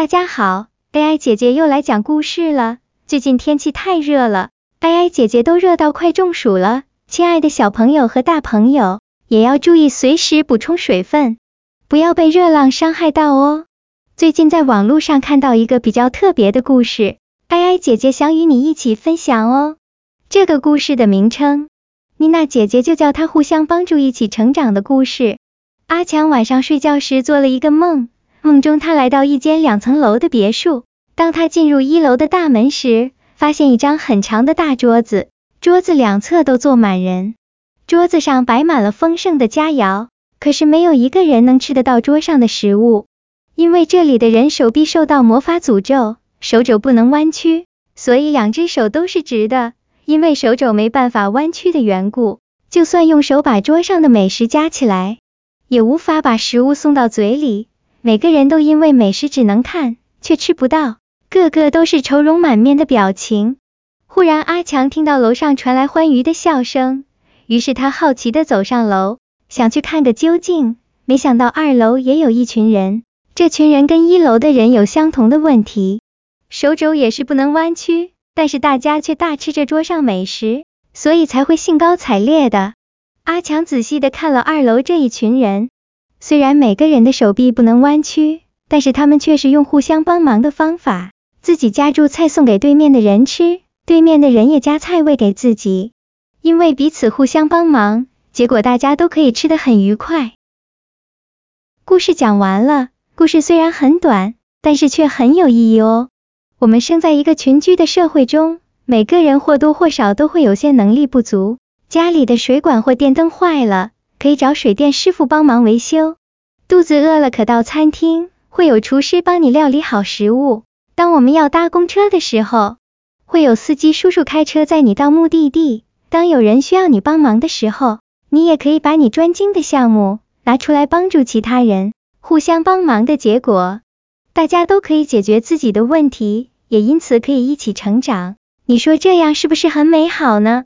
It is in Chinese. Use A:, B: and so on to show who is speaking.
A: 大家好，AI 姐姐又来讲故事了。最近天气太热了，AI 姐姐都热到快中暑了。亲爱的小朋友和大朋友也要注意随时补充水分，不要被热浪伤害到哦。最近在网络上看到一个比较特别的故事，AI 姐姐想与你一起分享哦。这个故事的名称，妮娜姐姐就叫它互相帮助一起成长的故事。阿强晚上睡觉时做了一个梦。梦中，他来到一间两层楼的别墅。当他进入一楼的大门时，发现一张很长的大桌子，桌子两侧都坐满人。桌子上摆满了丰盛的佳肴，可是没有一个人能吃得到桌上的食物，因为这里的人手臂受到魔法诅咒，手肘不能弯曲，所以两只手都是直的。因为手肘没办法弯曲的缘故，就算用手把桌上的美食夹起来，也无法把食物送到嘴里。每个人都因为美食只能看，却吃不到，个个都是愁容满面的表情。忽然，阿强听到楼上传来欢愉的笑声，于是他好奇地走上楼，想去看个究竟。没想到二楼也有一群人，这群人跟一楼的人有相同的问题，手肘也是不能弯曲，但是大家却大吃着桌上美食，所以才会兴高采烈的。阿强仔细地看了二楼这一群人。虽然每个人的手臂不能弯曲，但是他们却是用互相帮忙的方法，自己夹住菜送给对面的人吃，对面的人也夹菜喂给自己，因为彼此互相帮忙，结果大家都可以吃得很愉快。故事讲完了，故事虽然很短，但是却很有意义哦。我们生在一个群居的社会中，每个人或多或少都会有些能力不足，家里的水管或电灯坏了，可以找水电师傅帮忙维修。肚子饿了可到餐厅，会有厨师帮你料理好食物。当我们要搭公车的时候，会有司机叔叔开车载你到目的地。当有人需要你帮忙的时候，你也可以把你专精的项目拿出来帮助其他人。互相帮忙的结果，大家都可以解决自己的问题，也因此可以一起成长。你说这样是不是很美好呢？